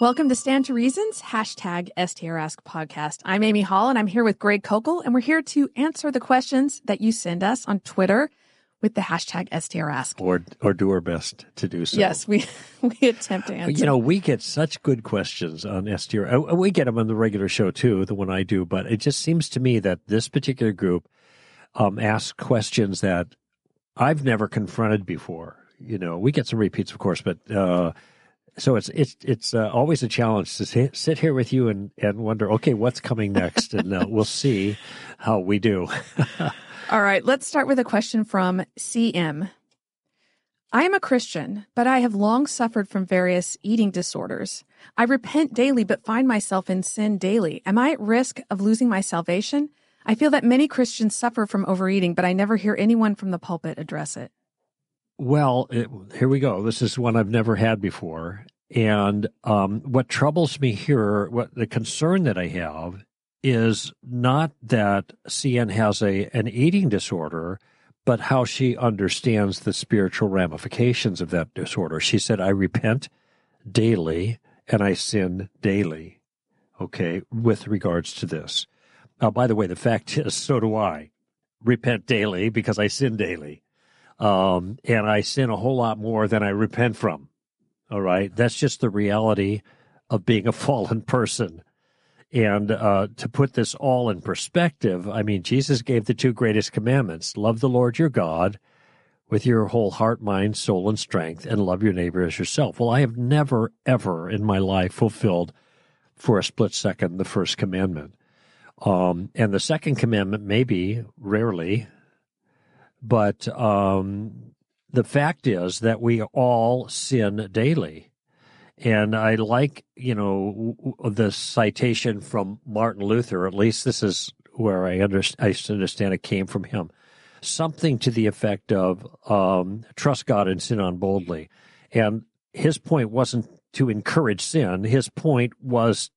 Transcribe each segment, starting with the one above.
Welcome to Stand to Reason's, hashtag STR Ask podcast. I'm Amy Hall and I'm here with Greg Koukl and we're here to answer the questions that you send us on Twitter with the hashtag STR Ask. Or, or do our best to do so. Yes, we, we attempt to answer. You know, we get such good questions on STR. Uh, We get them on the regular show too, the one I do, but it just seems to me that this particular group um, asks questions that I've never confronted before. You know, we get some repeats, of course, but uh, so it's it's it's uh, always a challenge to sit, sit here with you and and wonder, okay, what's coming next, and uh, we'll see how we do. All right, let's start with a question from CM. I am a Christian, but I have long suffered from various eating disorders. I repent daily, but find myself in sin daily. Am I at risk of losing my salvation? I feel that many Christians suffer from overeating, but I never hear anyone from the pulpit address it. Well, it, here we go. This is one I've never had before. And um, what troubles me here, what the concern that I have is not that CN has a an eating disorder, but how she understands the spiritual ramifications of that disorder. She said, I repent daily and I sin daily. Okay, with regards to this. Now, by the way, the fact is, so do I. Repent daily because I sin daily. Um, and I sin a whole lot more than I repent from. All right. That's just the reality of being a fallen person. And uh, to put this all in perspective, I mean, Jesus gave the two greatest commandments love the Lord your God with your whole heart, mind, soul, and strength, and love your neighbor as yourself. Well, I have never, ever in my life fulfilled for a split second the first commandment. Um, and the second commandment, maybe, rarely, but um, the fact is that we all sin daily. And I like, you know, the citation from Martin Luther, at least this is where I, under, I understand it came from him. Something to the effect of um, trust God and sin on boldly. And his point wasn't to encourage sin. His point was,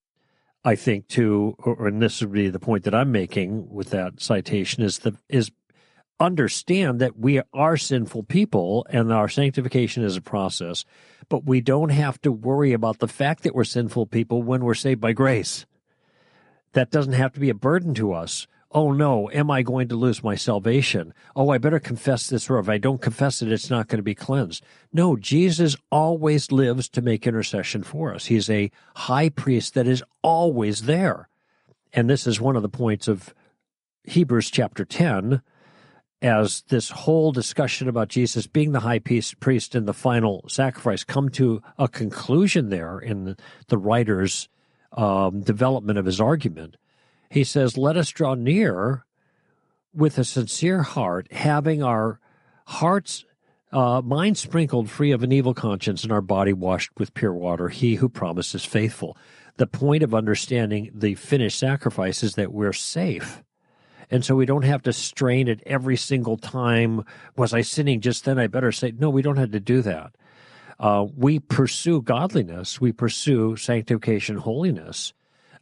I think, to, or, and this would be the point that I'm making with that citation, is the is understand that we are sinful people and our sanctification is a process, but we don't have to worry about the fact that we're sinful people when we're saved by grace. That doesn't have to be a burden to us. Oh no, am I going to lose my salvation? Oh, I better confess this, or if I don't confess it, it's not going to be cleansed. No, Jesus always lives to make intercession for us. He's a high priest that is always there. And this is one of the points of Hebrews chapter 10, as this whole discussion about Jesus being the high priest in the final sacrifice come to a conclusion there in the writer's um, development of his argument. He says, Let us draw near with a sincere heart, having our hearts, uh, mind sprinkled free of an evil conscience and our body washed with pure water. He who promises faithful. The point of understanding the finished sacrifice is that we're safe and so we don't have to strain it every single time. Was I sinning just then? I better say, no, we don't have to do that. Uh, we pursue godliness, we pursue sanctification, holiness,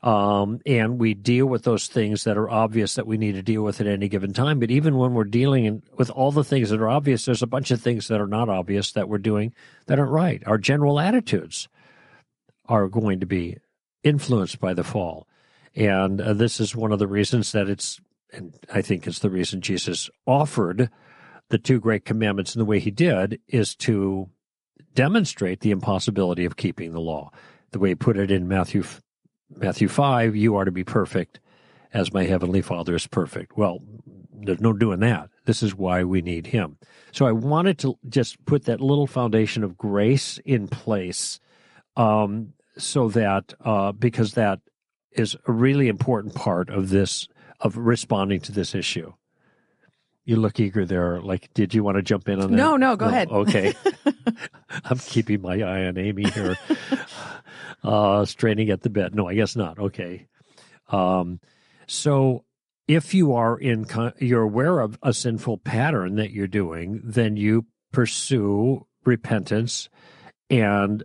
um, and we deal with those things that are obvious that we need to deal with at any given time. But even when we're dealing in, with all the things that are obvious, there's a bunch of things that are not obvious that we're doing that aren't right. Our general attitudes are going to be influenced by the fall. And uh, this is one of the reasons that it's and I think is the reason Jesus offered the two great commandments in the way he did, is to demonstrate the impossibility of keeping the law. The way he put it in Matthew Matthew five, you are to be perfect as my heavenly Father is perfect. Well, there's no doing that. This is why we need him. So I wanted to just put that little foundation of grace in place, um, so that uh, because that is a really important part of this of responding to this issue. You look eager there. Like, did you want to jump in on that? No, no, go no? ahead. Okay. I'm keeping my eye on Amy here, uh, straining at the bit. No, I guess not. Okay. Um, so if you are in, you're aware of a sinful pattern that you're doing, then you pursue repentance and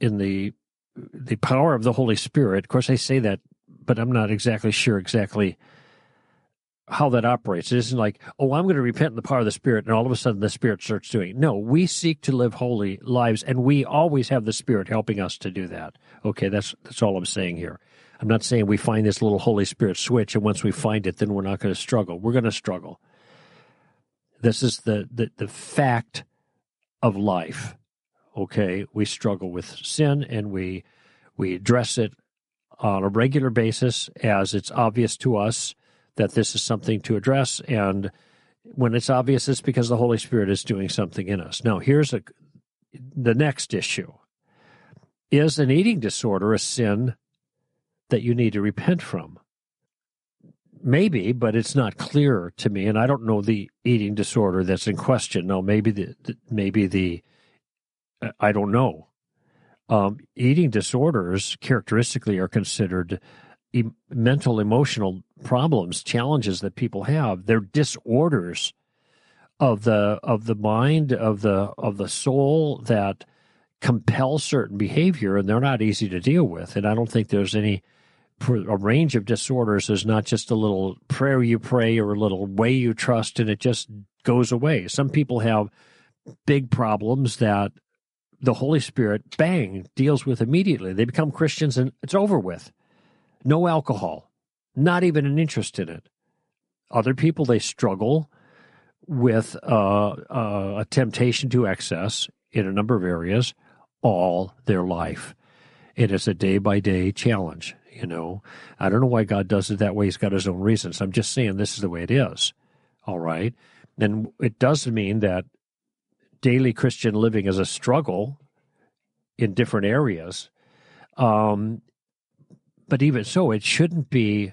in the the power of the Holy Spirit. Of course, I say that, but I'm not exactly sure exactly how that operates. It isn't like, oh, I'm going to repent in the power of the Spirit, and all of a sudden the Spirit starts doing. It. No, we seek to live holy lives, and we always have the Spirit helping us to do that. Okay, that's that's all I'm saying here. I'm not saying we find this little Holy Spirit switch, and once we find it, then we're not going to struggle. We're going to struggle. This is the, the the fact of life. Okay, we struggle with sin, and we we address it on a regular basis as it's obvious to us that this is something to address. And when it's obvious, it's because the Holy Spirit is doing something in us. Now, here's a, the next issue Is an eating disorder a sin that you need to repent from? Maybe, but it's not clear to me, and I don't know the eating disorder that's in question. No, maybe the maybe the I don't know. Um, eating disorders characteristically are considered e- mental emotional problems challenges that people have they're disorders of the of the mind of the of the soul that compel certain behavior and they're not easy to deal with. And i don't think there's any a range of disorders. There's not just a little prayer you pray or a little way you trust and it just goes away. Some people have big problems that the holy spirit bang deals with immediately. They become christians and it's over with no alcohol, not even an interest in it. Other people, they struggle with uh, uh, a temptation to excess in a number of areas all their life. It is a day by day challenge. You know, I don't know why God does it that way. He's got his own reasons. I'm just saying this is the way it is. All right. And it does mean that daily Christian living is a struggle in different areas. Um, but even so, it shouldn't be,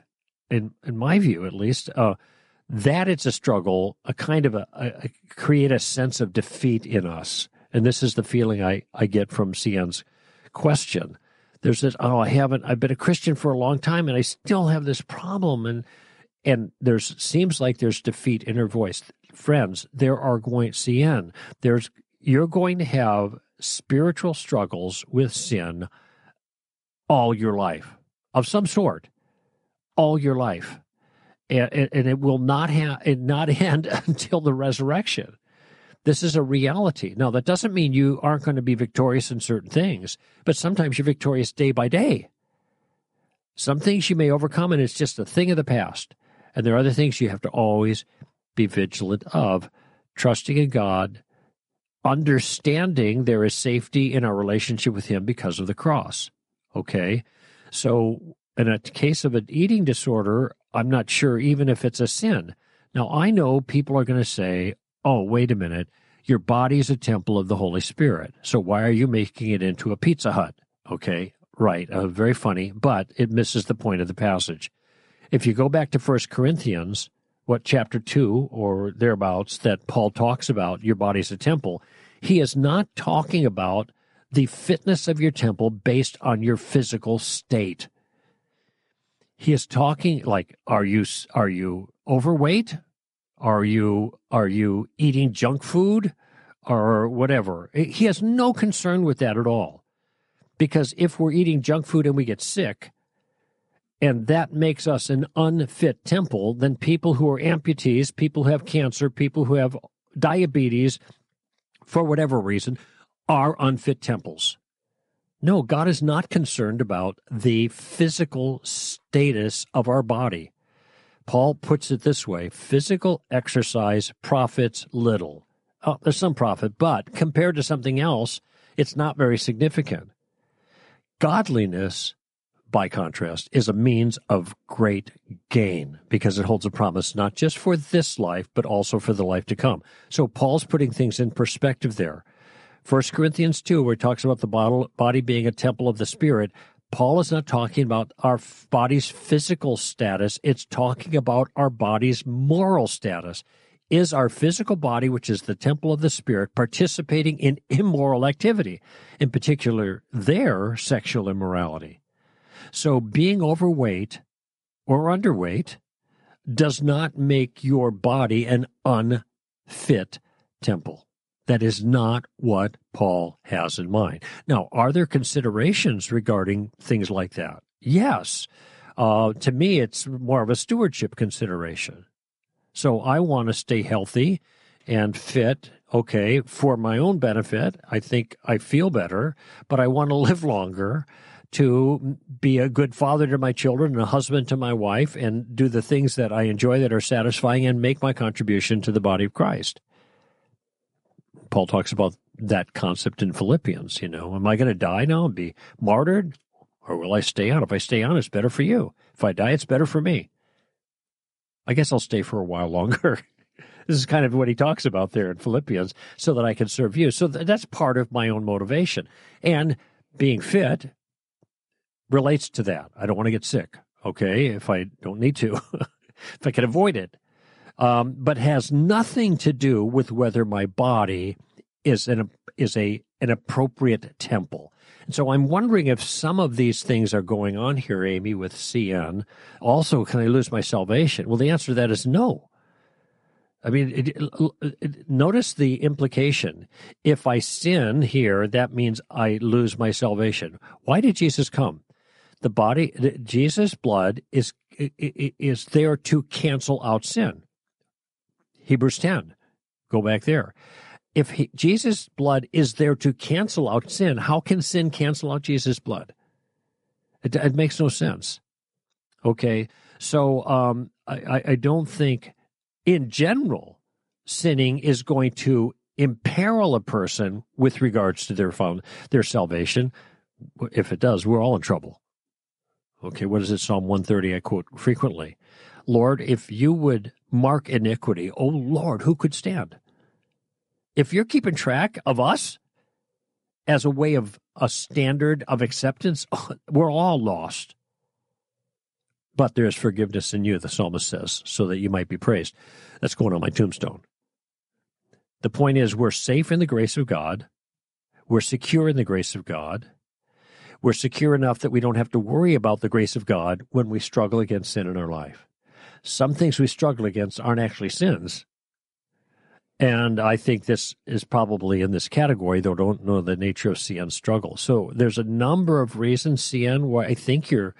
in in my view at least, uh, that it's a struggle, a kind of a, a, create a sense of defeat in us. And this is the feeling I, I get from CN's question. There's this, oh, I haven't, I've been a Christian for a long time and I still have this problem. And, and there's, seems like there's defeat in her voice. Friends, there are going, CN, there's, you're going to have spiritual struggles with sin all your life of some sort all your life. And, and it will not have it not end until the resurrection. This is a reality. Now, that doesn't mean you aren't going to be victorious in certain things, but sometimes you're victorious day by day. Some things you may overcome, and it's just a thing of the past. And there are other things you have to always be vigilant of, trusting in God, understanding there is safety in our relationship with Him because of the cross. Okay? So, in a case of an eating disorder, I'm not sure even if it's a sin. Now, I know people are going to say, oh, wait a minute, your body is a temple of the Holy Spirit. So, why are you making it into a Pizza Hut? Okay, right. Uh, very funny, but it misses the point of the passage. If you go back to First Corinthians, what chapter 2 or thereabouts that Paul talks about, your body's a temple, he is not talking about the fitness of your temple based on your physical state. He is talking like are you are you overweight? Are you are you eating junk food or whatever? Eh, he has no concern with that at all. Because if we're eating junk food and we get sick, and that makes us an unfit temple, then people who are amputees, people who have cancer, people who have diabetes, for whatever reason, are unfit temples. No, God is not concerned about the physical status of our body. Paul puts it this way physical exercise profits little. Oh, there's some profit, but compared to something else, it's not very significant. Godliness, by contrast, is a means of great gain because it holds a promise not just for this life, but also for the life to come. So Paul's putting things in perspective there. First Corinthians 2, where he talks about the body being a temple of the Spirit, Paul is not talking about our body's physical status, it's talking about our body's moral status. Is our physical body, which is the temple of the Spirit, participating in immoral activity, in particular, their sexual immorality? So, being overweight or underweight does not make your body an unfit temple. That is not what Paul has in mind. Now, are there considerations regarding things like that? Yes. Uh, to me, it's more of a stewardship consideration. So I want to stay healthy and fit, okay, for my own benefit. I think I feel better, but I want to live longer to be a good father to my children and a husband to my wife and do the things that I enjoy that are satisfying and make my contribution to the body of Christ. Paul talks about that concept in Philippians, you know, am I going to die now and be martyred or will I stay on? If I stay on, it's better for you. If I die, it's better for me. I guess I'll stay for a while longer. this is kind of what he talks about there in Philippians, so that I can serve you. So th- that's part of my own motivation. And being fit relates to that. I don't want to get sick, okay, if I don't need to, if I can avoid it. Um, but has nothing to do with whether my body is an is a an appropriate temple. And so I'm wondering if some of these things are going on here, Amy, with CN. Also, can I lose my salvation? Well, the answer to that is no. I mean, it, it, notice the implication. If I sin here, that means I lose my salvation. Why did Jesus come? The body, Jesus' blood is is there to cancel out sin. Hebrews ten, go back there. If he, Jesus' blood is there to cancel out sin, how can sin cancel out Jesus' blood? It, it makes no sense. Okay, so um, I, I don't think in general, sinning is going to imperil a person with regards to their found, their salvation. If it does, we're all in trouble. Okay, what is it? Psalm 130, I quote frequently. Lord, if you would mark iniquity, oh Lord, who could stand? If you're keeping track of us as a way of a standard of acceptance, we're all lost. But there's forgiveness in you, the psalmist says, so that you might be praised. That's going on my tombstone. The point is, we're safe in the grace of God. We're secure in the grace of God. We're secure enough that we don't have to worry about the grace of God when we struggle against sin in our life. Some things we struggle against aren't actually sins. And I think this is probably in this category, though don't know the nature of CN struggle. So there's a number of reasons, CN, where I think you're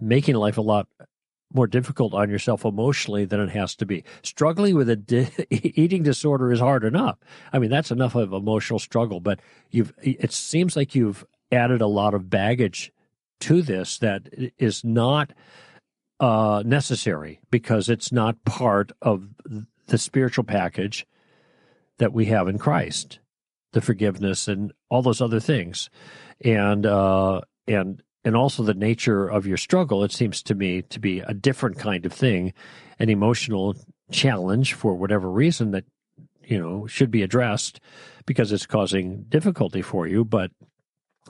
making life a lot more difficult on yourself emotionally than it has to be. Struggling with a di- eating disorder is hard enough. I mean, that's enough of emotional struggle, but you've it seems like you've added a lot of baggage to this that is not uh, necessary because it's not part of the spiritual package that we have in Christ, the forgiveness and all those other things, and uh, and and also the nature of your struggle, it seems to me to be a different kind of thing, an emotional challenge for whatever reason that you know should be addressed because it's causing difficulty for you, but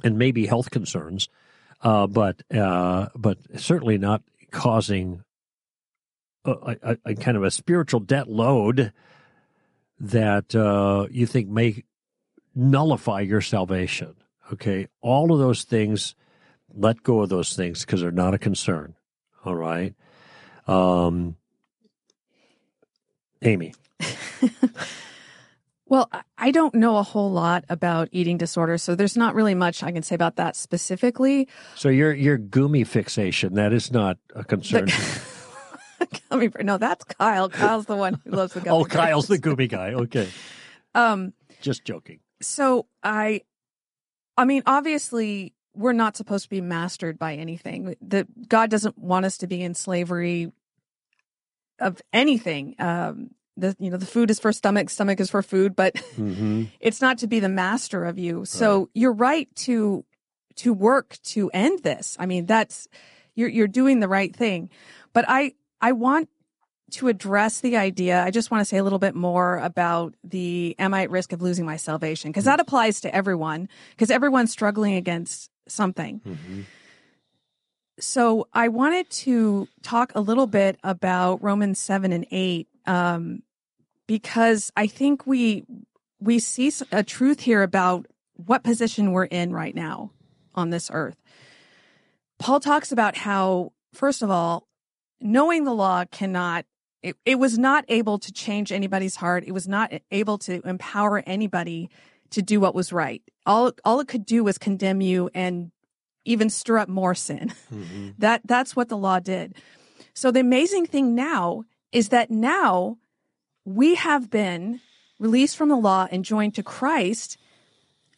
and maybe health concerns, uh, but uh, but certainly not causing a, a, a, kind of a spiritual debt load that uh, you think may nullify your salvation. Okay, all of those things let go of those things because they're not a concern. All right. Um, Amy. well, I don't know a whole lot about eating disorders, so there's not really much I can say about that specifically. So your your gummy fixation that is not a concern. gummy no, that's Kyle. Kyle's the one who loves the gummy. oh, Kyle's the gummy guy. Okay. Um, just joking. So I, I mean, obviously, we're not supposed to be mastered by anything. The God doesn't want us to be in slavery of anything. Um, the you know the food is for stomach, stomach is for food, but mm-hmm. it's not to be the master of you. So right. you're right to to work to end this. I mean, that's you're you're doing the right thing. But I I want to address the idea, I just want to say a little bit more about the am I at risk of losing my salvation? Because that applies to everyone, because everyone's struggling against something. Mm-hmm. So I wanted to talk a little bit about Romans 7 and 8 um, because I think we we see a truth here about what position we're in right now on this earth. Paul talks about how, first of all, knowing the law cannot it, it was not able to change anybody's heart. It was not able to empower anybody to do what was right. All all it could do was condemn you and even stir up more sin. Mm-hmm. That that's what the law did. So the amazing thing now is that now we have been released from the law and joined to Christ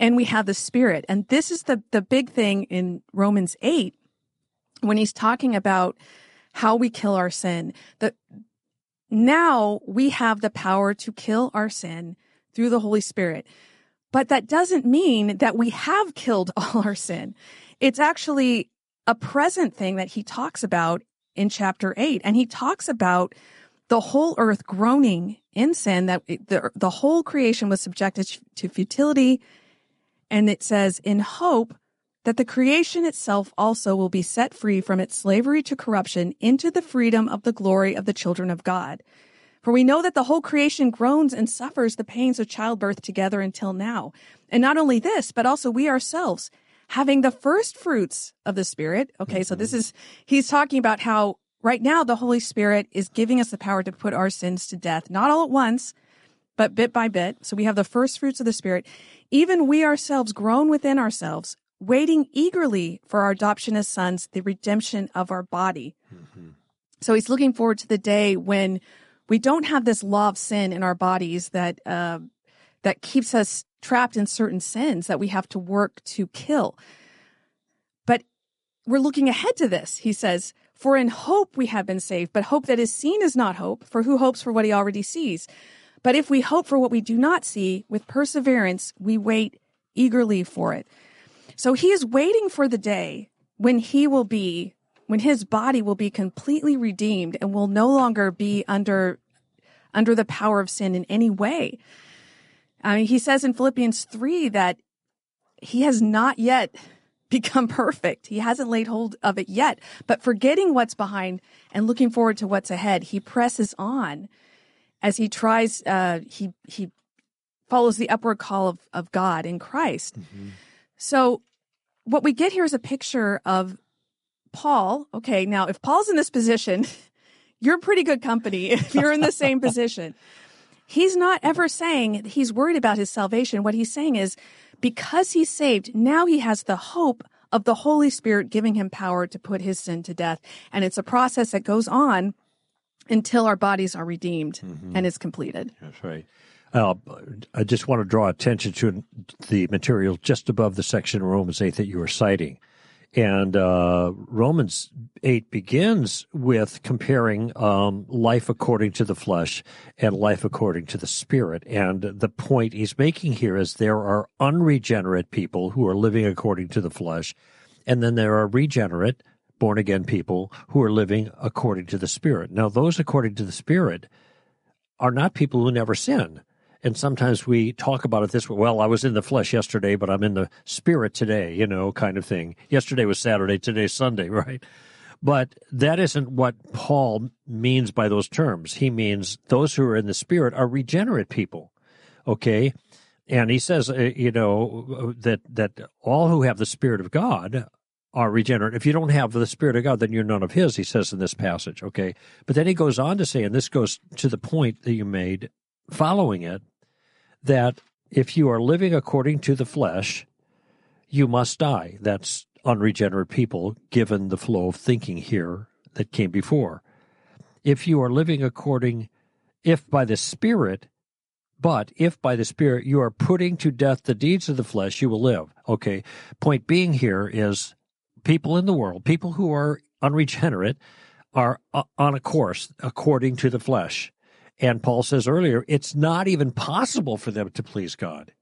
and we have the spirit. And this is the, the big thing in Romans 8 when he's talking about how we kill our sin. That now we have the power to kill our sin through the Holy Spirit. But that doesn't mean that we have killed all our sin. It's actually a present thing that he talks about in chapter 8. And he talks about the whole earth groaning in sin, that the, the whole creation was subjected to futility. And it says, in hope that the creation itself also will be set free from its slavery to corruption into the freedom of the glory of the children of God. For we know that the whole creation groans and suffers the pains of childbirth together until now. And not only this, but also we ourselves having the first fruits of the Spirit. Okay. Mm-hmm. So this is, he's talking about how right now the Holy Spirit is giving us the power to put our sins to death, not all at once, but bit by bit. So we have the first fruits of the Spirit. Even we ourselves groan within ourselves, waiting eagerly for our adoption as sons, the redemption of our body. Mm-hmm. So he's looking forward to the day when we don't have this law of sin in our bodies that, uh, that keeps us trapped in certain sins that we have to work to kill. But we're looking ahead to this. He says, for in hope we have been saved, but hope that is seen is not hope, for who hopes for what he already sees? But if we hope for what we do not see, with perseverance, we wait eagerly for it. So he is waiting for the day when he will be, when his body will be completely redeemed and will no longer be under, under the power of sin in any way. I mean, he says in Philippians 3 that he has not yet become perfect. He hasn't laid hold of it yet, but forgetting what's behind and looking forward to what's ahead, he presses on as he tries, uh, he, he follows the upward call of, of God in Christ. Mm-hmm. So what we get here is a picture of Paul. Okay. Now, if Paul's in this position, you're pretty good company if you're in the same position. He's not ever saying he's worried about his salvation. What he's saying is because he's saved, now he has the hope of the Holy Spirit giving him power to put his sin to death. And it's a process that goes on until our bodies are redeemed mm-hmm. and is completed. That's right. Uh, I just want to draw attention to the material just above the section in Romans 8 that you were citing. And uh, Romans 8 begins with comparing um, life according to the flesh and life according to the spirit. And the point he's making here is there are unregenerate people who are living according to the flesh, and then there are regenerate, born again people who are living according to the spirit. Now, those according to the spirit are not people who never sin and sometimes we talk about it this way well i was in the flesh yesterday but i'm in the spirit today you know kind of thing yesterday was saturday today's sunday right but that isn't what paul means by those terms he means those who are in the spirit are regenerate people okay and he says uh, you know that that all who have the spirit of god are regenerate. If you don't have the Spirit of God, then you're none of His, he says in this passage, okay? But then he goes on to say, and this goes to the point that you made following it, that if you are living according to the flesh, you must die. That's unregenerate people, given the flow of thinking here that came before. If you are living according, if by the Spirit, but if by the Spirit you are putting to death the deeds of the flesh, you will live. Okay. Point being here is people in the world, people who are unregenerate, are uh, on a course according to the flesh. And Paul says earlier, it's not even possible for them to please God.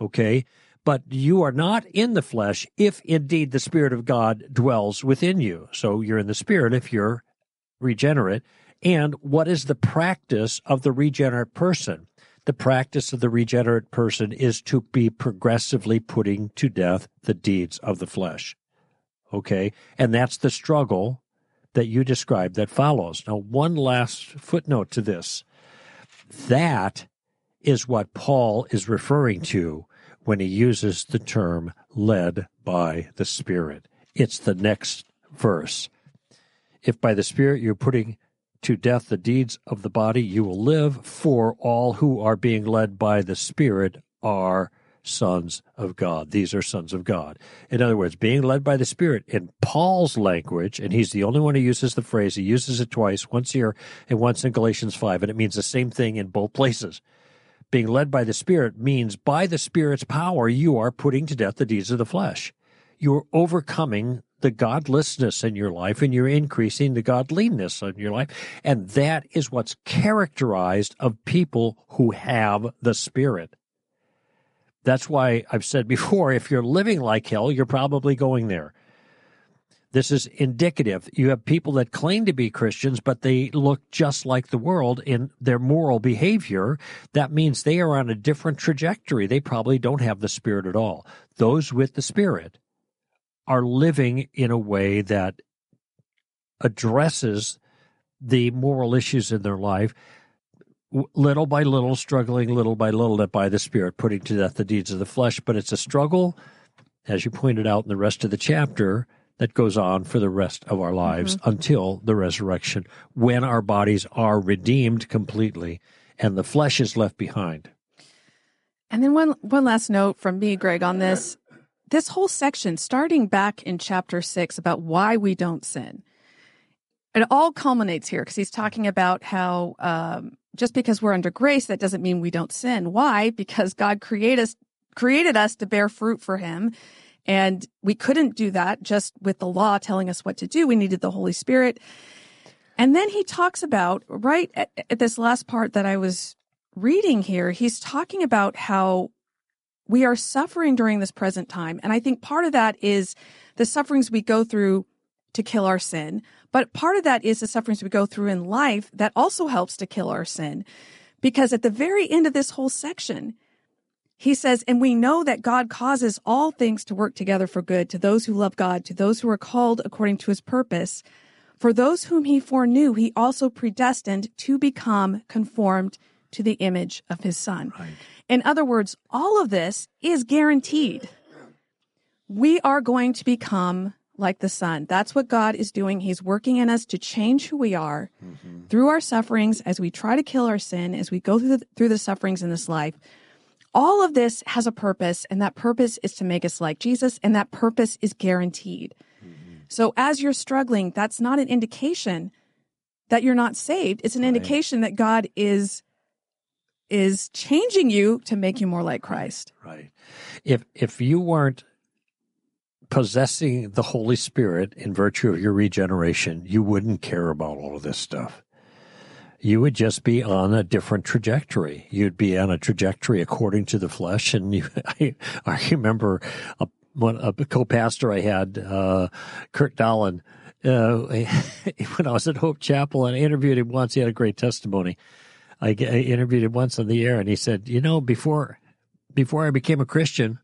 Okay? But you are not in the flesh if indeed the Spirit of God dwells within you. So you're in the Spirit if you're regenerate. And what is the practice of the regenerate person? The practice of the regenerate person is to be progressively putting to death the deeds of the flesh. Okay? And that's the struggle that you described that follows. Now, one last footnote to this. That is what Paul is referring to when he uses the term led by the Spirit. It's the next verse. If by the Spirit you're putting to death the deeds of the body, you will live, for all who are being led by the Spirit are sons of God. These are sons of God. In other words, being led by the Spirit in Paul's language, and he's the only one who uses the phrase, he uses it twice, once here and once in Galatians 5, and it means the same thing in both places. Being led by the Spirit means by the Spirit's power, you are putting to death the deeds of the flesh. You're overcoming the godlessness in your life and you're increasing the godliness in your life. And that is what's characterized of people who have the Spirit. That's why I've said before if you're living like hell, you're probably going there. This is indicative. You have people that claim to be Christians, but they look just like the world in their moral behavior. That means they are on a different trajectory. They probably don't have the Spirit at all. Those with the Spirit are living in a way that addresses the moral issues in their life little by little, struggling little by little that by the Spirit, putting to death the deeds of the flesh. But it's a struggle, as you pointed out in the rest of the chapter, that goes on for the rest of our lives mm-hmm. until the resurrection, when our bodies are redeemed completely and the flesh is left behind. And then one one last note from me, Greg, on this this whole section, starting back in chapter six about why we don't sin, it all culminates here because he's talking about how um, just because we're under grace, that doesn't mean we don't sin. Why? Because God created us, created us to bear fruit for Him. And we couldn't do that just with the law telling us what to do. We needed the Holy Spirit. And then he talks about, right at, at this last part that I was reading here, he's talking about how we are suffering during this present time. And I think part of that is the sufferings we go through to kill our sin. But part of that is the sufferings we go through in life that also helps to kill our sin. Because at the very end of this whole section, he says, and we know that God causes all things to work together for good to those who love God, to those who are called according to his purpose. For those whom he foreknew, he also predestined to become conformed to the image of his son. Right. In other words, all of this is guaranteed. We are going to become like the Son. That's what God is doing. He's working in us to change who we are mm-hmm. through our sufferings as we try to kill our sin, as we go through the, through the sufferings in this life. All of this has a purpose, and that purpose is to make us like Jesus, and that purpose is guaranteed. Mm-hmm. So as you're struggling, that's not an indication that you're not saved. It's an right. indication that God is is changing you to make you more like Christ. Right. If if you weren't possessing the Holy Spirit in virtue of your regeneration, you wouldn't care about all of this stuff. You would just be on a different trajectory. You'd be on a trajectory according to the flesh. And you, I, I remember a, a co-pastor I had, uh, Kurt Dolan, uh, when I was at Hope Chapel and I interviewed him once, he had a great testimony. I, I interviewed him once on the air, and he said, "You know, before before I became a Christian,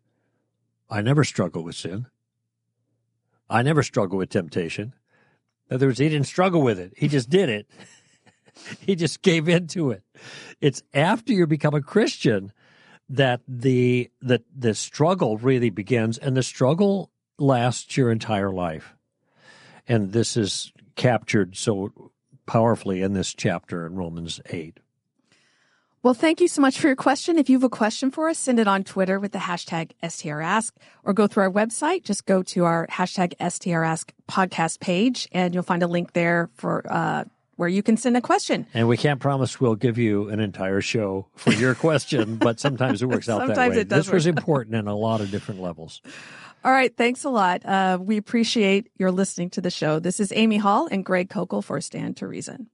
I never struggled with sin. I never struggled with temptation. In other words, he didn't struggle with it; he just did it. he just gave into it. It's after you become a Christian that the the the struggle really begins, and the struggle lasts your entire life. And this is captured so powerfully in this chapter in Romans 8. Well, thank you so much for your question. If you have a question for us, send it on Twitter with the hashtag STRask or go through our website. Just go to our hashtag STRask podcast page and you'll find a link there for, uh, where you can send a question. And we can't promise we'll give you an entire show for your question, but sometimes it works out sometimes that way. It does this work. was important in a lot of different levels. All right. Thanks a lot. Uh, we appreciate your listening to the show. This is Amy Hall and Greg Koukl for Stand to Reason.